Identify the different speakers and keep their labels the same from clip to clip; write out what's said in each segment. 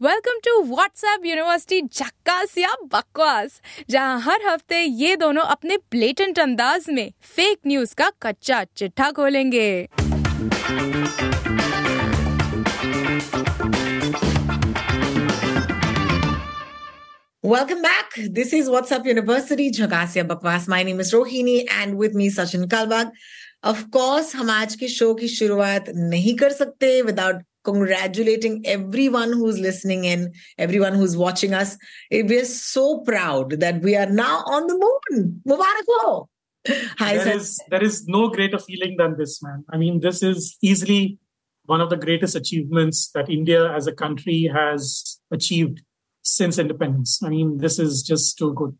Speaker 1: Welcome to WhatsApp university झक्कास या बकवास जहाँ हर हफ़्ते ये दोनों अपने ब्लेटेंट अंदाज में फेक न्यूज़ का कच्चा चिट्ठा खोलेंगे
Speaker 2: Welcome back. This is What's Up University, Jhakasya Bakwas. My name is Rohini and with me Sachin Kalbag. Of course, हम आज के शो की शुरुआत नहीं कर सकते without congratulating everyone who's listening in, everyone who's watching us. We're so proud that we are now on the moon. Mubarak ho.
Speaker 3: Hi, there is, there is no greater feeling than this, man. I mean, this is easily one of the greatest achievements that India as a country has achieved since independence. I mean, this is just too good.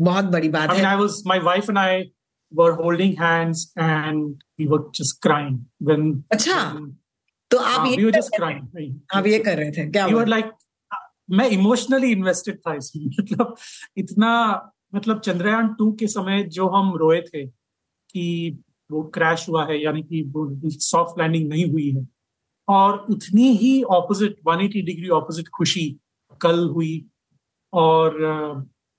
Speaker 2: बहुत बड़ी बात
Speaker 3: I mean, I was my wife and I were holding hands and we were just crying when.
Speaker 2: अच्छा. When, तो आप
Speaker 3: हाँ, ये just crying.
Speaker 2: आप ये कर रहे थे क्या?
Speaker 3: You were like, मैं इमोशनली इन्वेस्टेड था इसमें। मतलब इतना मतलब चंद्रयान टू के समय जो हम रोए थे कि वो क्रैश हुआ है यानी कि वो सॉफ्ट लैंडिंग नहीं हुई है। और उतनी ही ऑपोजिट 180 डिग्री ऑपोजिट खुशी कल हुई। और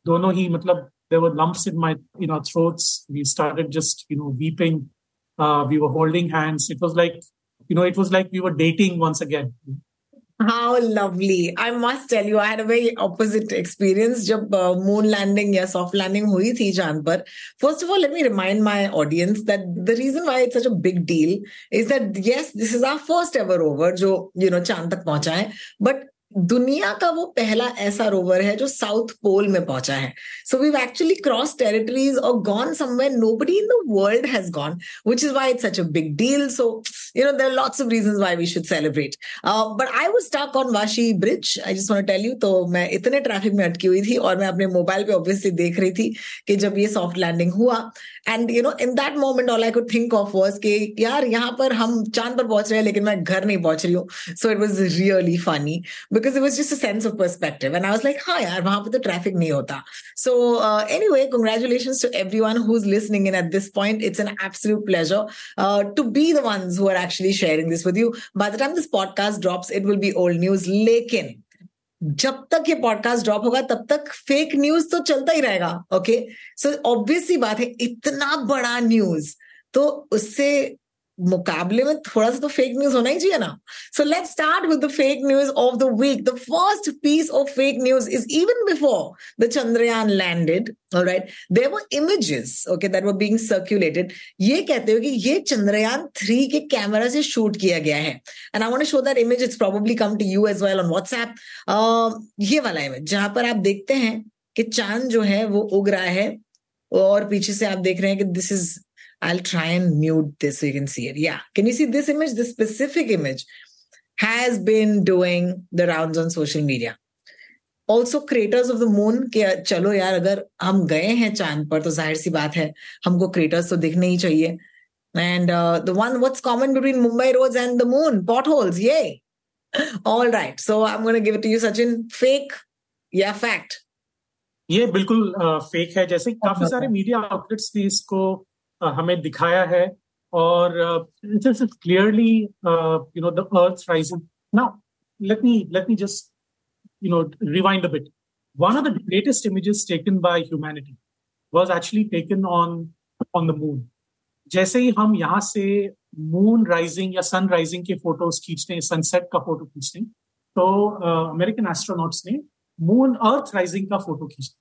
Speaker 3: दोनों ही मतलब there were lumps in my in our throats. We started just you know weeping. Uh, we were holding hands. It was like you know it was like we were dating once again
Speaker 2: How lovely. I must tell you, I had a very opposite experience जब uh, moon landing या soft landing हुई थी चांद पर. First of all, let me remind my audience that the reason why it's such a big deal is that yes, this is our first ever rover जो you know चांद तक पहुंचा है. But दुनिया का वो पहला ऐसा रोवर है जो साउथ पोल में पहुंचा है so we actually cross territories और gone somewhere nobody in the world has gone which is why it's such a big deal so you know there lots of reasons why we should celebrate but I was stuck on Vashi bridge I just want to tell you तो मैं इतने traffic में अटकी हुई थी और मैं अपने मोबाइल पे ऑब्वियसली देख रही थी कि जब ये सॉफ्ट लैंडिंग हुआ and you know in that moment all I could think of was कि यार यहाँ पर हम चांद पर पहुंच रहे हैं लेकिन मैं घर नहीं पहुंच रही हूँ so it was really funny because it was just a sense of perspective and I was like हाँ यार वहां पे तो ट्रैफिक नहीं होता so anyway congratulations to everyone who is listening in at this point it's an absolute pleasure to be the ones who are actually sharing this with you by the time this podcast drops it will be old news लेकिन जब तक ये podcast drop होगा तब तक fake news तो चलता ही रहेगा ओके सो ऑब्वियस सी बात है इतना बड़ा न्यूज़ तो उससे मुकाबले में थोड़ा सा तो फेक न्यूज़ होना ही चाहिए ना। So let start with the fake news of the week the first piece of fake news is even before the Chandrayaan landed right there were images okay that were being circulated ये कहते हो कि ये Chandrayaan three के camera से shoot किया गया है। And I want to show that image it's probably come to you as well on WhatsApp ये वाला इमेज जहाँ पर आप देखते हैं कि चाँद जो है वो उग रहा है और पीछे से आप देख रहे हैं कि this is I'll try and mute this so you can see it. Yeah. Can you see this image? This specific image has been doing the rounds on social media. Also creators of the moon के चलो यार अगर हम गए हैं चांद पर तो जाहिर सी बात है हमको क्रिएटर्स तो दिखने ही चाहिए and the one what's common between Mumbai roads and the moon potholes ये all right so I am gonna give it to you Sachin fake या फैक्ट
Speaker 3: ये बिल्कुल फेक uh, है जैसे काफी सारे मीडिया आउटलेट्स ने इसको हमें दिखाया है और just clearly you know the earth rising now let me let me just you know rewind bit one of the greatest images taken by humanity was actually taken on on the moon जैसे ही हम यहाँ से moon rising या सन rising के photos खींचते हैं sunset का फ़ोटो खींचते हैं तो अमेरिकन एस्ट्रोनॉट्स ने मून अर्थ राइजिंग का फ़ोटो खींचा।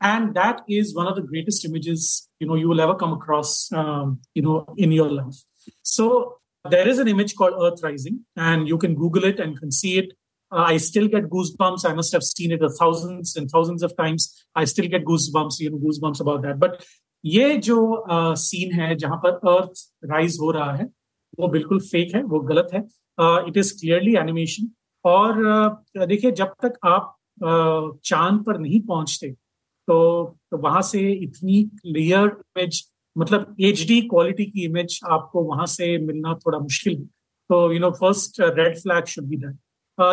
Speaker 3: and that is one of the greatest images you know you will ever come across um, you know in your life so there is an image called earth rising and you can google it and can see it uh, i still get goosebumps i must have seen it a thousands and thousands of times i still get goosebumps you know goosebumps about that but ये जो scene uh, है जहां पर अर्थ rise हो रहा है वो बिल्कुल फेक है वो गलत है इट इज क्लियरली एनिमेशन और uh, देखिए जब तक आप चांद पर नहीं पहुंचते तो, तो वहाँ से इतनी क्लियर इमेज मतलब एच डी क्वालिटी की इमेज आपको वहाँ से मिलना थोड़ा मुश्किल है तो you know first red flag should be that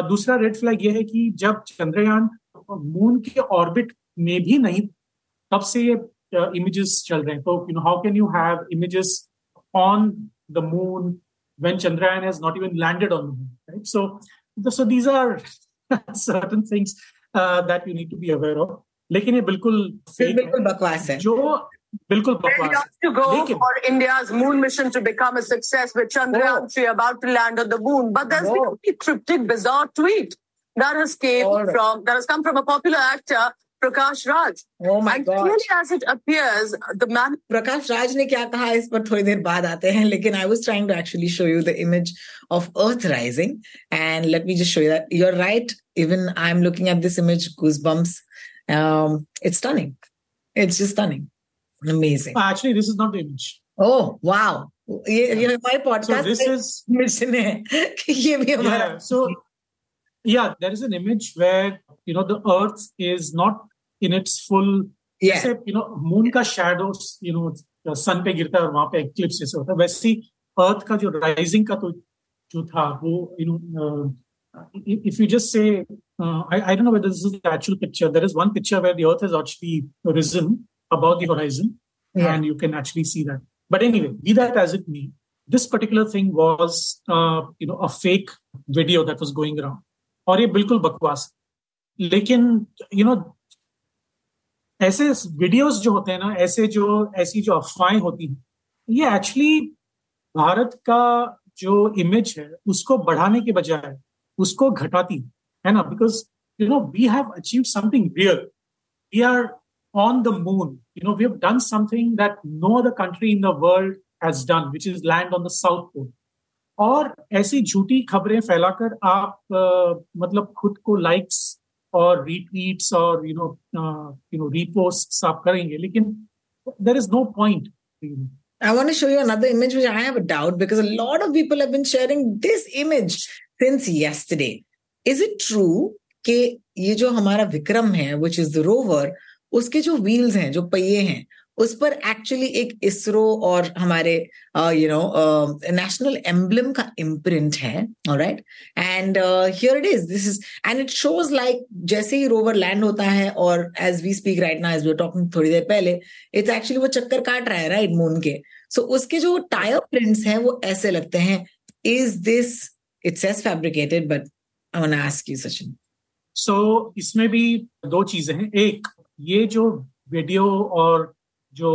Speaker 3: दूसरा रेड फ्लैग ये है कि जब चंद्रयान मून के ऑर्बिट में भी नहीं तब से ये इमेजेस चल रहे हैं तो you know how can you have images on the moon when Chandrayaan has even landed on the moon, right? So, so these are certain things uh, that you need to be aware of. लेकिन ये बिल्कुल
Speaker 2: बिल्कुल बकवास है
Speaker 3: जो बिल्कुल बकवास
Speaker 4: to go for India's moon mission to become a success with Chandrayaan 3 about to land on the moon. But there's been a cryptic, bizarre tweet that has came right. from that has come from a popular actor Prakash Raj.
Speaker 2: Oh my
Speaker 4: and
Speaker 2: God.
Speaker 4: clearly as it appears, the man
Speaker 2: Prakash Raj ने क्या कहा इस पर थोड़ी देर बाद आते हैं लेकिन I was trying to actually show you the image of Earth rising and let me just show you that you're right. Even I'm looking at this image, goosebumps. Um, it's stunning. It's just stunning. Amazing.
Speaker 3: Actually, this is not the image.
Speaker 2: Oh, wow. ये ये हमारे
Speaker 3: podcast so this is
Speaker 2: mission है ये भी हमारा
Speaker 3: yeah, so yeah there is an image where you know the earth is not in its full
Speaker 2: yeah.
Speaker 3: जैसे you know moon का shadows you know sun पे गिरता है और वहां पे eclipse जैसे होता है वैसे ही earth का जो rising का तो जो था वो you know uh, if you just say uh, I, I don't know whether this is the actual picture there is one picture where the earth has actually risen above the horizon yeah. and you can actually see that but anyway, be that as it may, this particular thing was, uh, you know, a fake video that was going around. और ये बिल्कुल बकवास लेकिन you no ऐसे videos जो होते हैं ना ऐसे जो ऐसी जो अफवाहें होती हैं ये एक्चुअली भारत का जो इमेज है उसको बढ़ाने के बजाय उसको घटाती है ना because you know we have achieve something real we are on the moon. You know, we have done something that no other country in the world has done, which is land on the South Pole. और ऐसी झूठी खबरें फैलाकर आप uh, मतलब खुद को likes और रीट्वीट्स और you know you know repost आप करेंगे लेकिन there is no point
Speaker 2: I want to show you another image which I have a doubt because a lot of people have been sharing this image since yesterday. Is it true कि ये जो हमारा विक्रम है, which is the rover, उसके जो wheels हैं जो पहिए हैं उस पर एक्चुअली एक इसरो और हमारे यू नो नेशनल एम्बलम का इम्प्रिंट है right and here it is this is and it shows like जैसे ही रोवर लैंड होता है और एज वी स्पीक राइट ना एज वी टॉकिंग थोड़ी देर पहले इट्स एक्चुअली वो चक्कर काट रहा है राइट right, मून के. सो so, उसके जो टायर प्रिंट्स हैं वो ऐसे लगते हैं. Is this It's as fabricated but I want ask you Sachin
Speaker 3: so इसमें भी दो चीजें हैं एक ये जो वीडियो और जो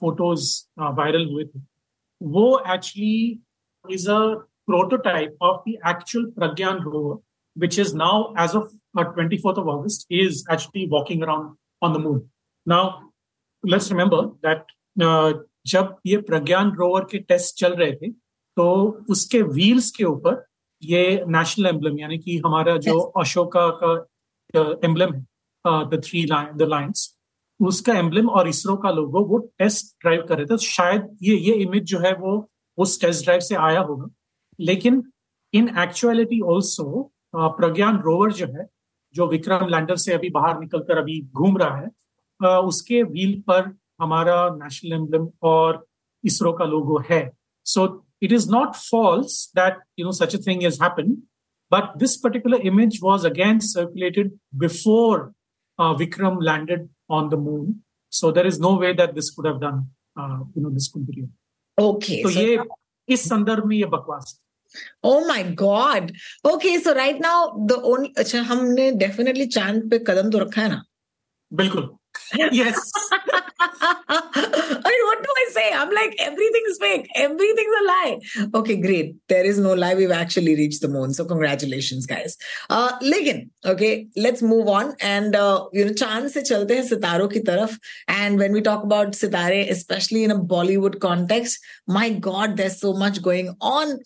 Speaker 3: फोटोज वायरल हुए थे वो actually is a prototype of the actual Pragyan rover which is now as of uh, 24th of August is actually walking around on the moon. Now, let's remember that uh, जब ये प्रज्ञान rover के test चल रहे थे तो उसके wheels के ऊपर ये नेशनल एम्बलम यानी कि हमारा जो अशोका का एम्बलम है the three line the lines उसका एम्बलम और इसरो का लोगो वो टेस्ट ड्राइव कर रहे थे। तो शायद ये ये इमेज जो है वो उस टेस्ट ड्राइव से आया होगा। लेकिन in actuality also Pragyan rover जो है जो विक्रम लैंडर से अभी बाहर निकलकर अभी घूम रहा है uh, उसके व्हील पर हमारा नेशनल एम्बलम और इसरो का लोगो है। So It is not false that you know such a thing is happen but this particular image was again circulated before uh, Vikram landed on the moon. So there is no way that this could have done, uh, you know, this could be real.
Speaker 2: Okay.
Speaker 3: So, so ये इस संदर्भ में ये बकवास
Speaker 2: Oh my God. Okay, so right now the only अच्छा हमने definitely चांद पे कदम तो रखा है ना
Speaker 3: बिल्कुल yes.
Speaker 2: I mean, what do I say? I'm like, everything's fake. Everything's a lie. Okay, great. There is no lie. We've actually reached the moon. So congratulations, guys. Uh, लेकिन, okay, let's move on. And, uh, you know, चांद से चलते हैं सितारों की तरफ. And when we talk about सितारे, especially in a Bollywood context, my God, there's so much going on.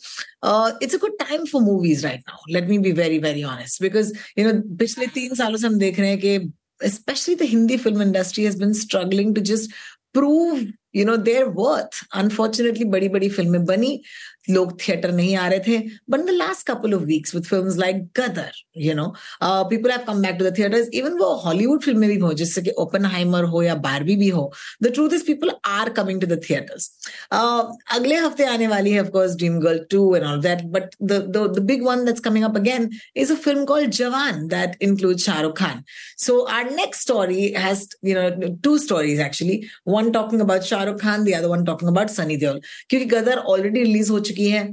Speaker 2: Uh, it's a good time for movies right now. Let me be very, very honest. Because, you know, पिछले तीन सालों से हम देख रहे हैं कि especially the Hindi film industry has been struggling to just prove you know their worth unfortunately badi badi filमें बनी लोग थिएटर नहीं आ रहे थे but the last couple of weeks with film like Gadar you know people have come back to the even वो Hollywood फ़िल्में भी हो, जिससे कि ओपनहाइमर हो या बारबी भी हो the truth is people are coming to the theatres अगले हफ़्ते आने वाली है of course dream girl two and all that but the big one that's coming up again is a film called Jawan that include Shahrukh Khan so are next story has you know two stories actually one talking about Shahrukh Khan the other one talking about Sunny Deol क्योंकि Gadar already release हो चुकी है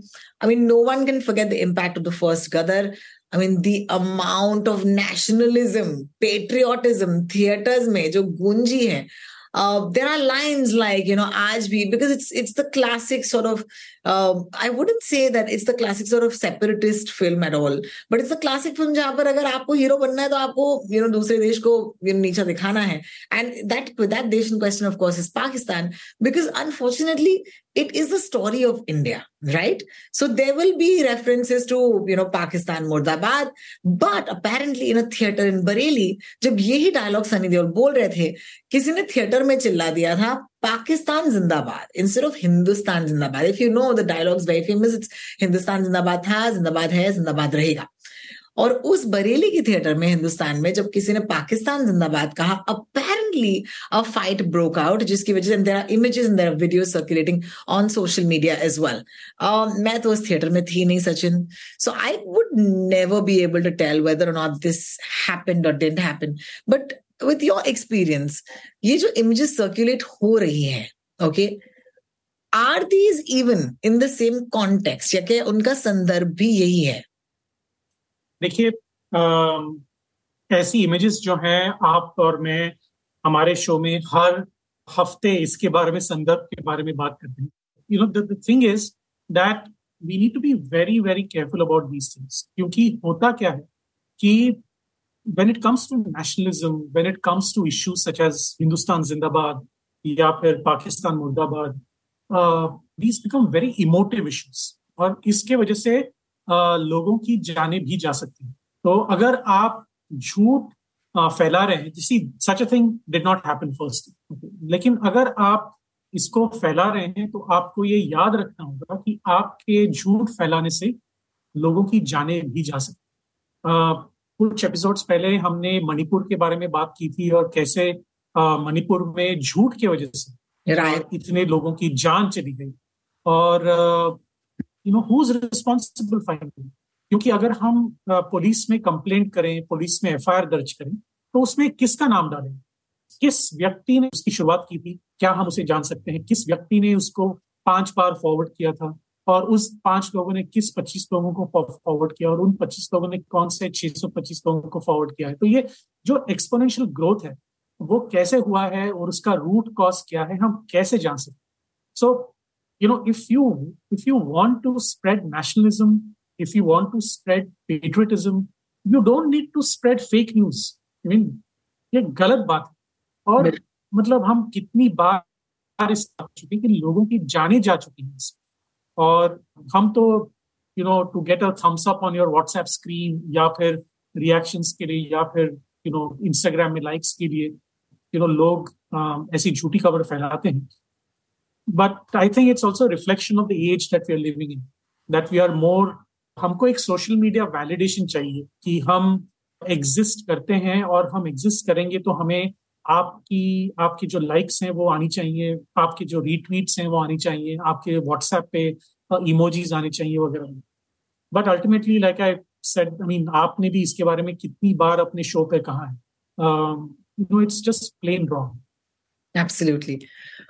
Speaker 2: I mean no one can forget the impact of the first Gadar I mean, the amount of nationalism, patriotism, theaters में जो गूंजी है uh, there are lines like you know Ajbi because it's it's the classic sort of uh, I wouldn't say that it's the classic sort of separatist film at all but it's a classic film जहाँ पर अगर आपको hero बनना है तो आपको you know दूसरे देश को you know, नीचा दिखाना है and that that देश in question of course is Pakistan because unfortunately it is the story of India, right? So there will be references to, you know, Pakistan, Murdabad, but apparently in a theater in Bareilly, जब यही dialogue Sunny Deol बोल रहे थे किसी ने theatre में चिल्ला दिया था पाकिस्तान जिंदाबाद इंस्टेड ऑफ हिंदुस्तान जिंदाबाद if you know the dialogues very famous it's Hindustan जिंदाबाद था जिंदाबाद है जिंदाबाद रहेगा और उस बरेली की थिएटर में हिंदुस्तान में जब किसी ने पाकिस्तान जिंदाबाद कहा apparently a fight broke out जिसकी वजह से there are images and there are videos circulating on social media as well मैं तो उस थिएटर में थी नहीं, Sachin. So I would never be able to tell whether not this happened और didn't happen but with your experience ये जो इमेजेस सर्कुलेट हो रही है okay are these even in the same context या उनका संदर्भ भी यही है?
Speaker 3: देखिए ऐसी इमेजेस जो हैं आप और मैं हमारे शो में हर हफ़्ते इसके बारे में संदर्भ के बारे में बात करते हैं। You know the thing is that we need to be very very careful about these things क्योंकि होता क्या है कि when it comes to nationalism, when it comes to issues such as Hindustan Zindabad या फिर पाकिस्तान मुर्दाबाद these become very emotive issues और इसके वजह से लोगों की जाने भी जा सकती हैं। तो अगर आप झूठ फैला रहे हैं जिसी such a thing did not happen first लेकिन अगर आप इसको फैला रहे हैं तो आपको ये याद रखना होगा कि आपके झूठ फैलाने से लोगों की जाने भी जा सकती कुछ एपिसोड्स पहले हमने मणिपुर के बारे में बात की थी और कैसे मणिपुर में झूठ की वजह से इतने लोगों की जान चली गई। और you know who is responsible for क्योंकि अगर हम पुलिस में कंप्लेंट करें, पुलिस में एफआईआर दर्ज करें तो उसमें किसका नाम डालें? किस व्यक्ति ने उसकी शुरुआत की थी? क्या हम उसे जान सकते हैं? किस व्यक्ति ने उसको पाँच बार फॉरवर्ड किया था? और उस पाँच लोगों ने किस पच्चीस लोगों को फॉरवर्ड किया? और उन पच्चीस लोगों ने कौन से छह सौ पच्चीस लोगों को फॉरवर्ड किया है? तो ये जो एक्सपोनेंशियल ग्रोथ है, वो कैसे हुआ है? और उसका रूट कॉज क्या है? हम कैसे जान सकते सो you know if you if you want to spread nationalism if you want to spread patriotism you don't need to spread fake news. I mean ये गलत बात है। और मतलब हम कितनी बार इस चुके कि लोगों की जाने जा चुकी है। और हम तो you know to get a thumbs up on your WhatsApp screen या फिर रिएक्शंस के लिए या फिर यू नो इंस्टाग्राम में लाइक्स के लिए यू नो लोग ऐसी झूठी खबर फैलाते हैं। But I think also a reflection of the age that we are living in. That we are more, हमको एक सोशल मीडिया वैलिडेशन चाहिए कि हम एग्जिस्ट करते हैं और हम एग्जिस्ट करेंगे तो हमें आपकी आपकी जो लाइक्स हैं वो आनी चाहिए, आपके जो रीट्वीट्स हैं वो आनी चाहिए, आपके व्हाट्सएप पे इमोजीज आने चाहिए वगैरह but ultimately like I said I mean आपने भी इसके बारे में कितनी बार अपने शो पे कहा है no it's just plain wrong
Speaker 2: Absolutely.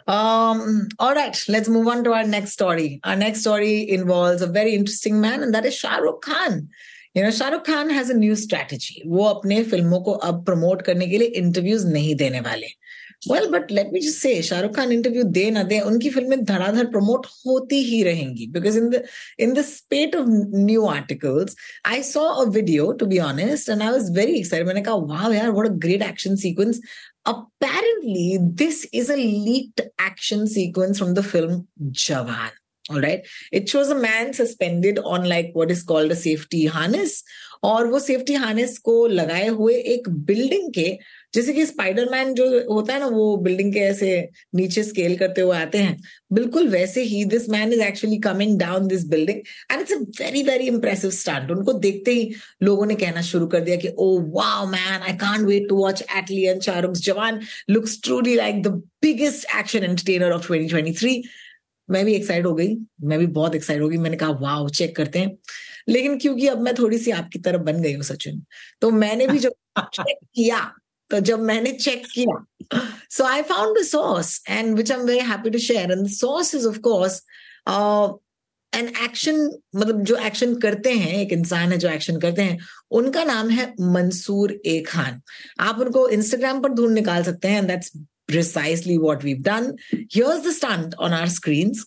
Speaker 2: Um, all right, let's move on to our next story. Our next story involves a very interesting man, and that is Shah Rukh Khan. You know, Shah Rukh Khan has a new strategy. वो अपने फिल्मों को अब promote करने के लिए interviews नहीं देने वाले well but let me just say Shahrukh Khan interview दे ना दे उनकी फिल्में धड़ाधड़ प्रमोट होती ही रहेंगी because in the in the spate of new articles I saw a video to be honest and I was very excited मैंने कहा वाह यार what a great action sequence apparently this is a leaked action sequence from the film jawan all right it shows a man suspended on like what is called a safety harness और वो safety harness को लगाए हुए एक building के जैसे कि Spiderman जो होता है ना वो बिल्डिंग के ऐसे नीचे स्केल करते हुए आते हैं। बिल्कुल वैसे ही this man is actually coming down this building and it's a very very impressive start उनको देखते ही लोगों ने कहना शुरू कर दिया कि ओ wow man I can't wait to watch Atlee and Shahrukh Jawan looks truly like the biggest action entertainer of 2023 मैं भी एक्साइट हो गई। मैं भी बहुत एक्साइट हो गई। मैंने कहा वाओ चेक करते हैं। लेकिन क्योंकि अब मैं थोड़ी सी आपकी तरफ़ बन गई हूँ सचिन तो मैंने भी जब चेक किया तो जब मैंने चेक किया so I found the source and which I am very happy to share and source is of course an action मतलब जो एक्शन करते हैं, एक इंसान है जो एक्शन करते हैं, उनका नाम है मंसूर ए खान आप उनको इंस्टाग्राम पर ढूंढ निकाल सकते हैं and that's precisely what we've done. Here's the stunt on our screens.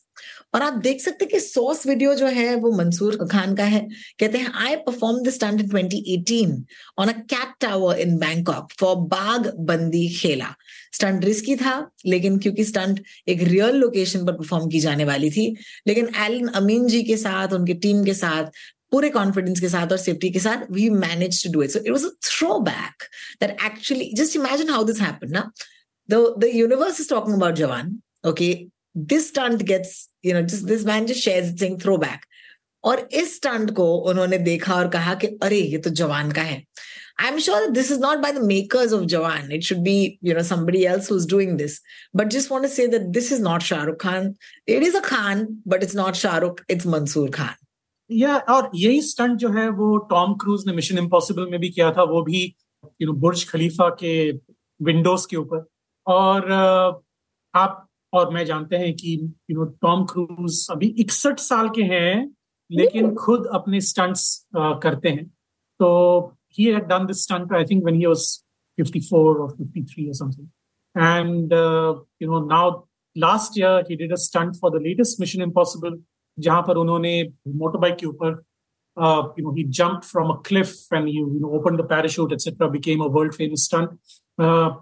Speaker 2: और आप देख सकते कि सोर्स वीडियो जो है वो मंसूर खान का है। कहते हैं I perform the stunt in 2018 on a cat tower in Bangkok for बाग बंदी खेला। स्टंट रिस्की था लेकिन क्योंकि स्टंट एक रियल लोकेशन पर परफॉर्म की जाने वाली थी लेकिन एलन अमीन जी के साथ उनके टीम के साथ पूरे कॉन्फिडेंस के साथ और सेफ्टी के साथ we manage to do it so it was a throwback that actually just imagine how this happen ना the universe is talking about Jawan. Okay, this stunt gets, you know, just, this man just shares saying throwback. और इस stunt को उन्होंने देखा और कहा कि, अरे, ये तो जवान का है. I am sure this is not by the makers of Jawan it should be you know somebody else who is doing this but just want to say that this is not Shahrukh Khan it is a Khan but it's not Shahrukh it's Mansoor Khan
Speaker 3: या, और यही stunt जो है, वो Tom Cruise ने Mission Impossible में भी किया था, वो भी यू नो बुर्ज खलीफा के विंडोज़ के ऊपर। और आप और मैं जानते हैं कि यू नो टॉम क्रूज अभी इकसठ साल के हैं लेकिन खुद अपने स्टंट्स करते हैं। तो he had done this stunt I think when he was 54 और 53 या something and you know now last year he did a stunt for the latest Mission Impossible जहाँ पर उन्होंने मोटरबाइक के ऊपर you know he jump from a cliff and you you know open the parachute etcetera became a world famous stunt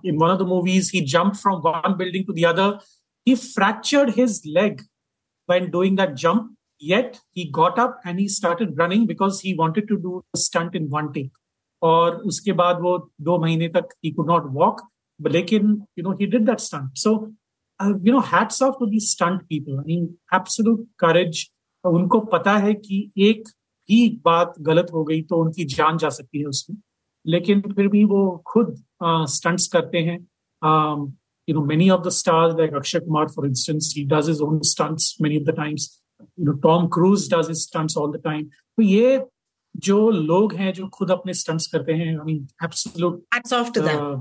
Speaker 3: in one of the movies he jump from one building to the other He fractured his leg when doing that jump. Yet he got up and he started running because he wanted to do a stunt in one take. और उसके बाद वो दो महीने तक he could not walk, but लेकिन know he did that stunt. So uh, you know hats off to these stunt people. I mean absolute courage. उनको पता है कि एक ही बात गलत हो गई तो उनकी जान जा सकती है उसमें लेकिन फिर भी वो खुद स्टंट्स करते हैं you know many of the stars like Akshay Kumar for instance he does his own stunts many of the times you know Tom Cruise does his stunts all the time तो ये जो लोग हैं जो खुद अपने स्टंट्स करते हैं I mean absolute
Speaker 2: hats off to them
Speaker 3: uh,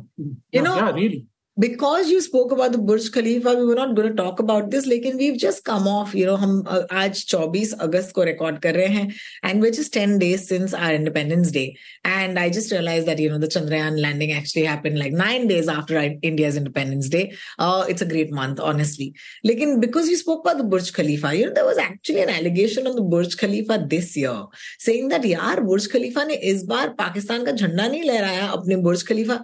Speaker 2: you know
Speaker 3: yeah really
Speaker 2: because you spoke about the Burj Khalifa, we were not going to talk about this, लेकिन we've just come off, you know, हम आज 24 अगस्त को record कर रहे हैं and we're just 10 days since our Independence Day. And I just realized that, you know, the Chandrayaan landing actually happened like nine days after India's Independence Day. Uh, it's a great month, honestly. लेकिन because you spoke about the Burj Khalifa, you know, there was actually an allegation on the Burj Khalifa this year saying that यार Burj Khalifa ने इस बार पाकिस्तान का झंडा नहीं लहराया अपने Burj Khalifa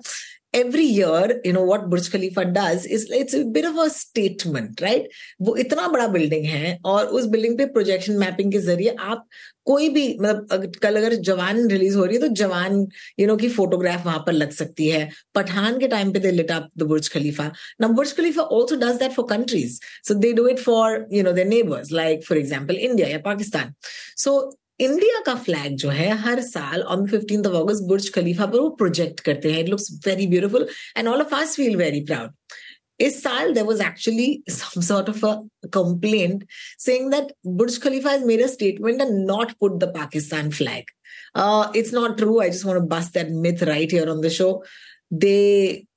Speaker 2: Every year, you know, what Burj Khalifa does is it's a bit of a statement, right? वो इतना बड़ा बिल्डिंग है और उस बिल्डिंग पे प्रोजेक्शन मैपिंग के ज़रिए आप कोई भी मतलब कल अगर जवान रिलीज़ हो रही है तो जवान यू नो की फोटोग्राफ वहाँ पर लग सकती है। पठान के टाइम पे they lit up the Burj Khalifa now Burj Khalifa also does that for countries so they do it for you know their neighbours like for example India या Pakistan so India का flag जो है हर साल on fifteen of August Burj Khalifa पर वो project करते हैं it looks very beautiful and all of us feel very proud इस साल there was actually some sort of a complaint saying that Burj Khalifa has made a statement and not put the Pakistan flag. Uh, it's not true. I just want to bust that myth right here on the show. They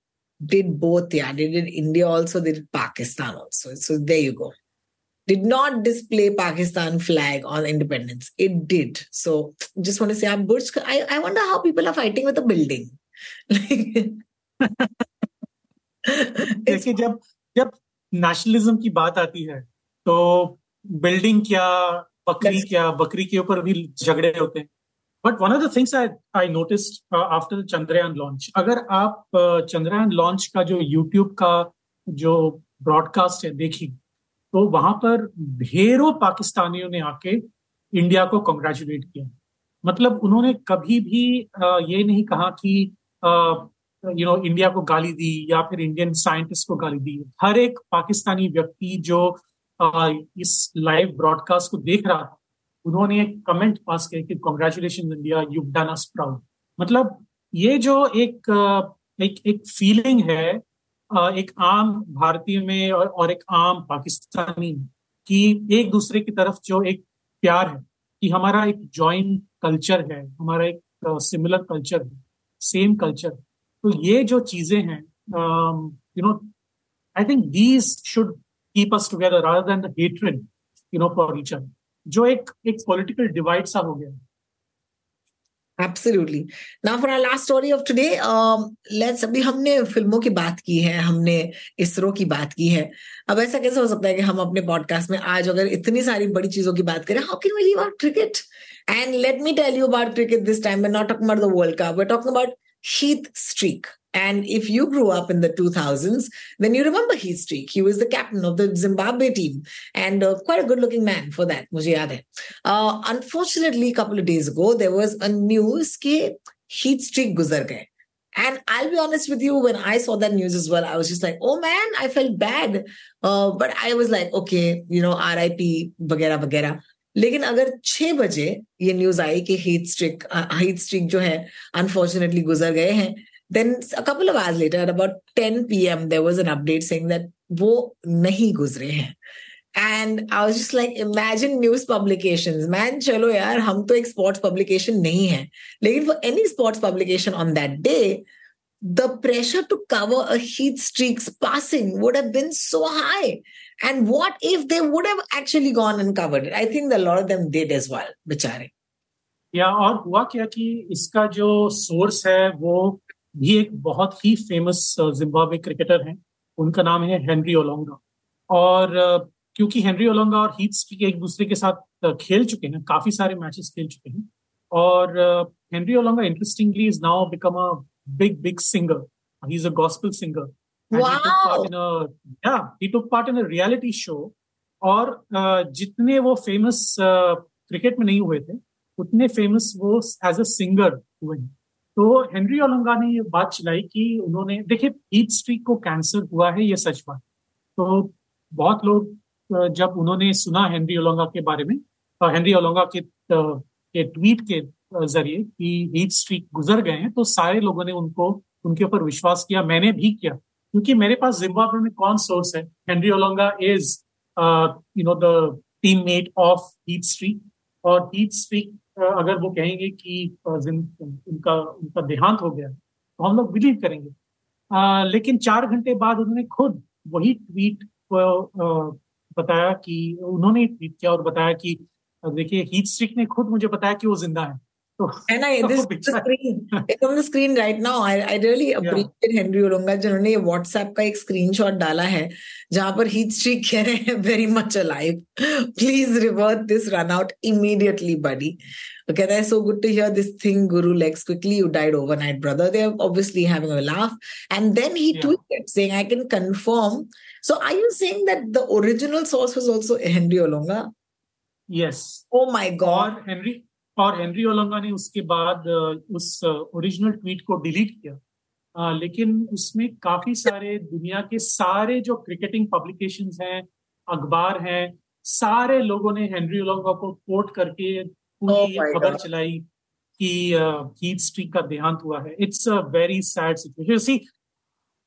Speaker 2: did both. Yeah, they did India also. They did Pakistan also. So there you go. Did not display Pakistan flag on independence. It did. So just want to say, I'm Burj, I, I wonder how people are fighting with a building.
Speaker 3: देखिए जब जब nationalism की बात आती है तो building क्या बकरी क्या बकरी के ऊपर भी झगड़े होते हैं but one of the things I I noticed after Chandrayaan launch अगर आप चंद्रयान लॉन्च का जो यूट्यूब का जो ब्रॉडकास्ट है देखिए तो वहाँ पर ढेरों पाकिस्तानियों ने आके इंडिया को कॉन्ग्रेचुलेट किया। मतलब उन्होंने कभी भी ये नहीं कहा कि यू नो इंडिया को गाली दी या फिर इंडियन साइंटिस्ट को गाली दी। हर एक पाकिस्तानी व्यक्ति जो इस लाइव ब्रॉडकास्ट को देख रहा था, उन्होंने एक कमेंट पास किया कि congratulation India you done us proud मतलब ये जो एक एक एक फीलिंग है एक आम भारतीय में और, और एक आम पाकिस्तानी की एक दूसरे की तरफ़ जो एक प्यार है कि हमारा एक जॉइंट कल्चर है हमारा एक सिमिलर कल्चर है सेम कल्चर तो ये जो चीज़ें हैं you know I think these should keep us together rather than the hatred you know for other जो एक एक पॉलिटिकल डिवाइड सा हो गया
Speaker 2: Absolutely. Now for our last story of today, um, let's अभी हमने फ़िल्मों की बात की है हमने इसरो की बात की है अब ऐसा कैसे हो सकता है कि हम अपने पॉडकास्ट में आज अगर इतनी सारी बड़ी चीज़ों की बात करें how can we leave out cricket and let me tell you about cricket this time not talking about the world cup we talking about Heath Streak. And if you grew up in the 2000s, then you remember Heath Streak. He was the captain of the Zimbabwe team and uh, quite a good looking man for that. Uh, unfortunately, a couple of days ago, there was a news that Heath Streak guzar gaye. And I'll be honest with you, when I saw that news as well, I was just like, oh man, I felt bad. Uh, but I was like, okay, you know, RIP, वगैरह वगैरह लेकिन अगर छह बजे ये news आई कि heat streak heat streak जो है अनफॉर्चुनेटली गुजर गए हैं Then a couple of hours later about 10 PM there was an update saying that वो नहीं गुजरे हैं and I was just like imagine news publications man चलो यार हम तो एक स्पोर्ट्स पब्लिकेशन नहीं है लेकिन for any sports publication on that day the pressure to cover a heat streak's passing would have been so high And what if they would have actually gone and covered it? I think that a lot of them did as well, बेचारे.
Speaker 3: या और हुआ क्या कि इसका जो source है वो भी एक बहुत ही फ़ेमस जिम्बाब्वे क्रिकेटर हैं। उनका नाम है हेनरी ओलोंगा और क्योंकि हेनरी ओलोंगा और हीथ स्ट्रीक एक दूसरे के साथ खेल चुके हैं काफ़ी सारे मैचेस खेल चुके हैं। और Henry Olonga interestingly is now become a big big singer he is a gospel
Speaker 2: singer wow.
Speaker 3: he took part in a yeah he took part in a reality show और uh, जितने वो famous cricket uh, में नहीं हुए थे उतने famous वो as a singer हुए हैं। तो हेनरी ओलंगा ने ये बात चलाई कि उन्होंने, देखिए हीट स्ट्रीक को कैंसर हुआ है ये सच बात। तो बहुत लोग जब उन्होंने सुना हेनरी ओलंगा के बारे में हेनरी ओलंगा के के ट्वीट के ज़रिए कि हीट स्ट्रीक गुजर गए हैं तो सारे लोगों ने उनको, उनके ऊपर विश्वास किया, मैंने भी किया। क्योंकि मेरे पास जिम्बाब्वे में कौन सोर्स है? Henry Olonga is you know the team mate of Heath Streak और हीट स्ट्रीक अगर वो कहेंगे कि उनका उनका देहांत हो गया तो हम लोग बिलीव करेंगे। आ, लेकिन चार घंटे बाद उन्होंने खुद वही ट्वीट बताया कि उन्होंने ट्वीट किया और बताया कि देखिए हीट स्ट्रिक ने खुद मुझे बताया कि वो ज़िंदा है।
Speaker 2: and I this the screen it's on the screen right now. I I really appreciate yeah. Henry Olunga जिन्होंने ये WhatsApp का एक screenshot डाला है जहां पर heat streak कह रहे हैं very much alive. Please revert this run out immediately, buddy. Okay, that's so good to hear this thing, Guru Lex. Quickly, you died overnight, brother. They're obviously having a laugh. And then he yeah. tweeted saying, I can confirm. So are you saying that the original source was also Henry Olunga?
Speaker 3: Yes.
Speaker 2: Oh my God.
Speaker 3: Or Henry और Henry Olonga ने उसके बाद उस original tweet को delete किया। आ, लेकिन उसमें काफ़ी सारे दुनिया के सारे जो क्रिकेटिंग पब्लिकेशन हैं अखबार हैं सारे लोगों ने हेनरी ओलंगा को कोट करके पूरी oh खबर चलाई कि हीट स्ट्रीक का देहांत हुआ है। It's a very sad situation see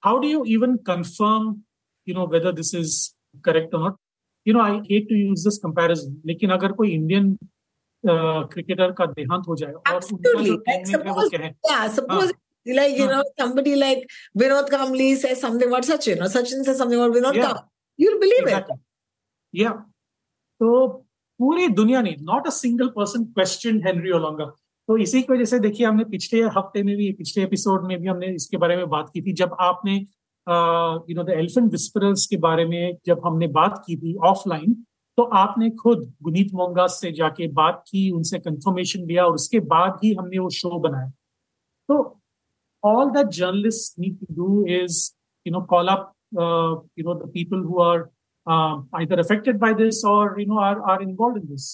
Speaker 3: how do you even confirm you know whether this is correct और not you know I hate to use this comparison लेकिन अगर कोई इंडियन क्रिकेटर का देहांत हो जाए और
Speaker 2: like you know somebody like Vinod Kamli says something about Sachin or Sachin says something about Vinod yeah. Kamli you'll believe exactly.
Speaker 3: it yeah. तो पूरी दुनिया ने not a single person question Henry Olonga तो इसी की वजह से देखिए हमने पिछले हफ़्ते में भी पिछले एपिसोड में भी हमने इसके बारे में बात की थी। जब आपने you know the Elephant Whisperers के बारे में जब हमने बात की थी ऑफलाइन तो आपने खुद गुनीत मोंगा से जाके बात की उनसे कंफर्मेशन लिया और उसके बाद ही हमने वो शो बनाया तो all that journalist need to do is you know call up you know the people who are either affected by this or you know are, are involved in this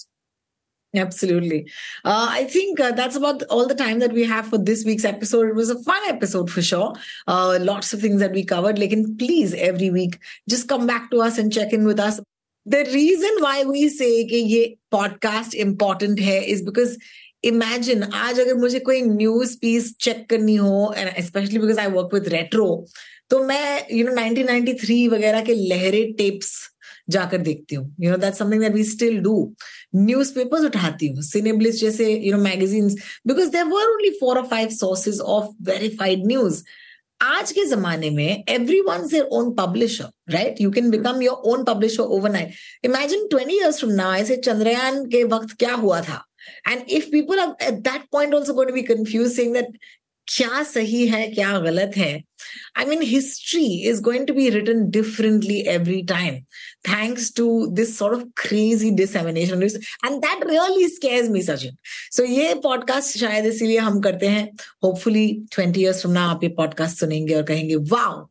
Speaker 2: Absolutely. Uh, I think uh, that's about all the time that we have for this week's episode. It was a fun episode for sure. Uh, lots of things that we covered. Like, and please, every week, just come back to us and check in with us. The reason why we say ये podcast important है is because imagine आज अगर मुझे कोई news piece check करनी हो and specially because I work with retro तो मैं यू नो 1993 वगैरह के लहरे टेप्स जाकर देखती हूँ। You know that something that we still do news papers उठाती हूँ सिनेब्लिस जैसे you know magazines because there were only four और five sources of verified news आज के जमाने में every one their own publisher right you can become your own publisher overnight imagine twenty years from now ऐसे चंद्रयान के वक्त क्या हुआ था? And if people at that point also going to be confuse saying that क्या सही है, क्या गलत है? I mean, history is going to be written differently every time, thanks to this sort of crazy dissemination. And that really scares me, Sachin. So ये podcast शायद इसीलिए हम करते हैं. Hopefully 20 years from now आप ये podcast सुनेंगे और कहेंगे, wow,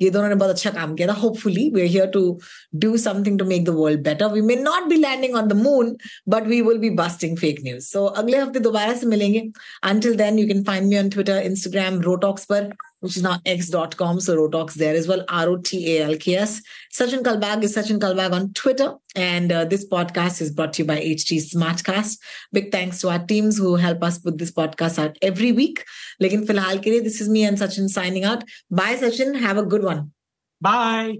Speaker 2: ये दोनों ने बहुत अच्छा काम किया था. Hopefully we're here to do something to make the world better. We may not be landing on the moon, but we will be busting fake news. So अगले हफ्ते दोबारा से मिलेंगे. Until then, you can find me on Twitter, Instagram, Rotox पर which is now x.com. So Rotox there as well. R O T A L K S. Sachin Kalbag is Sachin Kalbag on Twitter. And uh, this podcast is brought to you by HT Smartcast. Big thanks to our teams who help us put this podcast out every week. Lekin filhal ke liye, this is me and Sachin signing out. Bye, Sachin. Have a good one.
Speaker 3: Bye.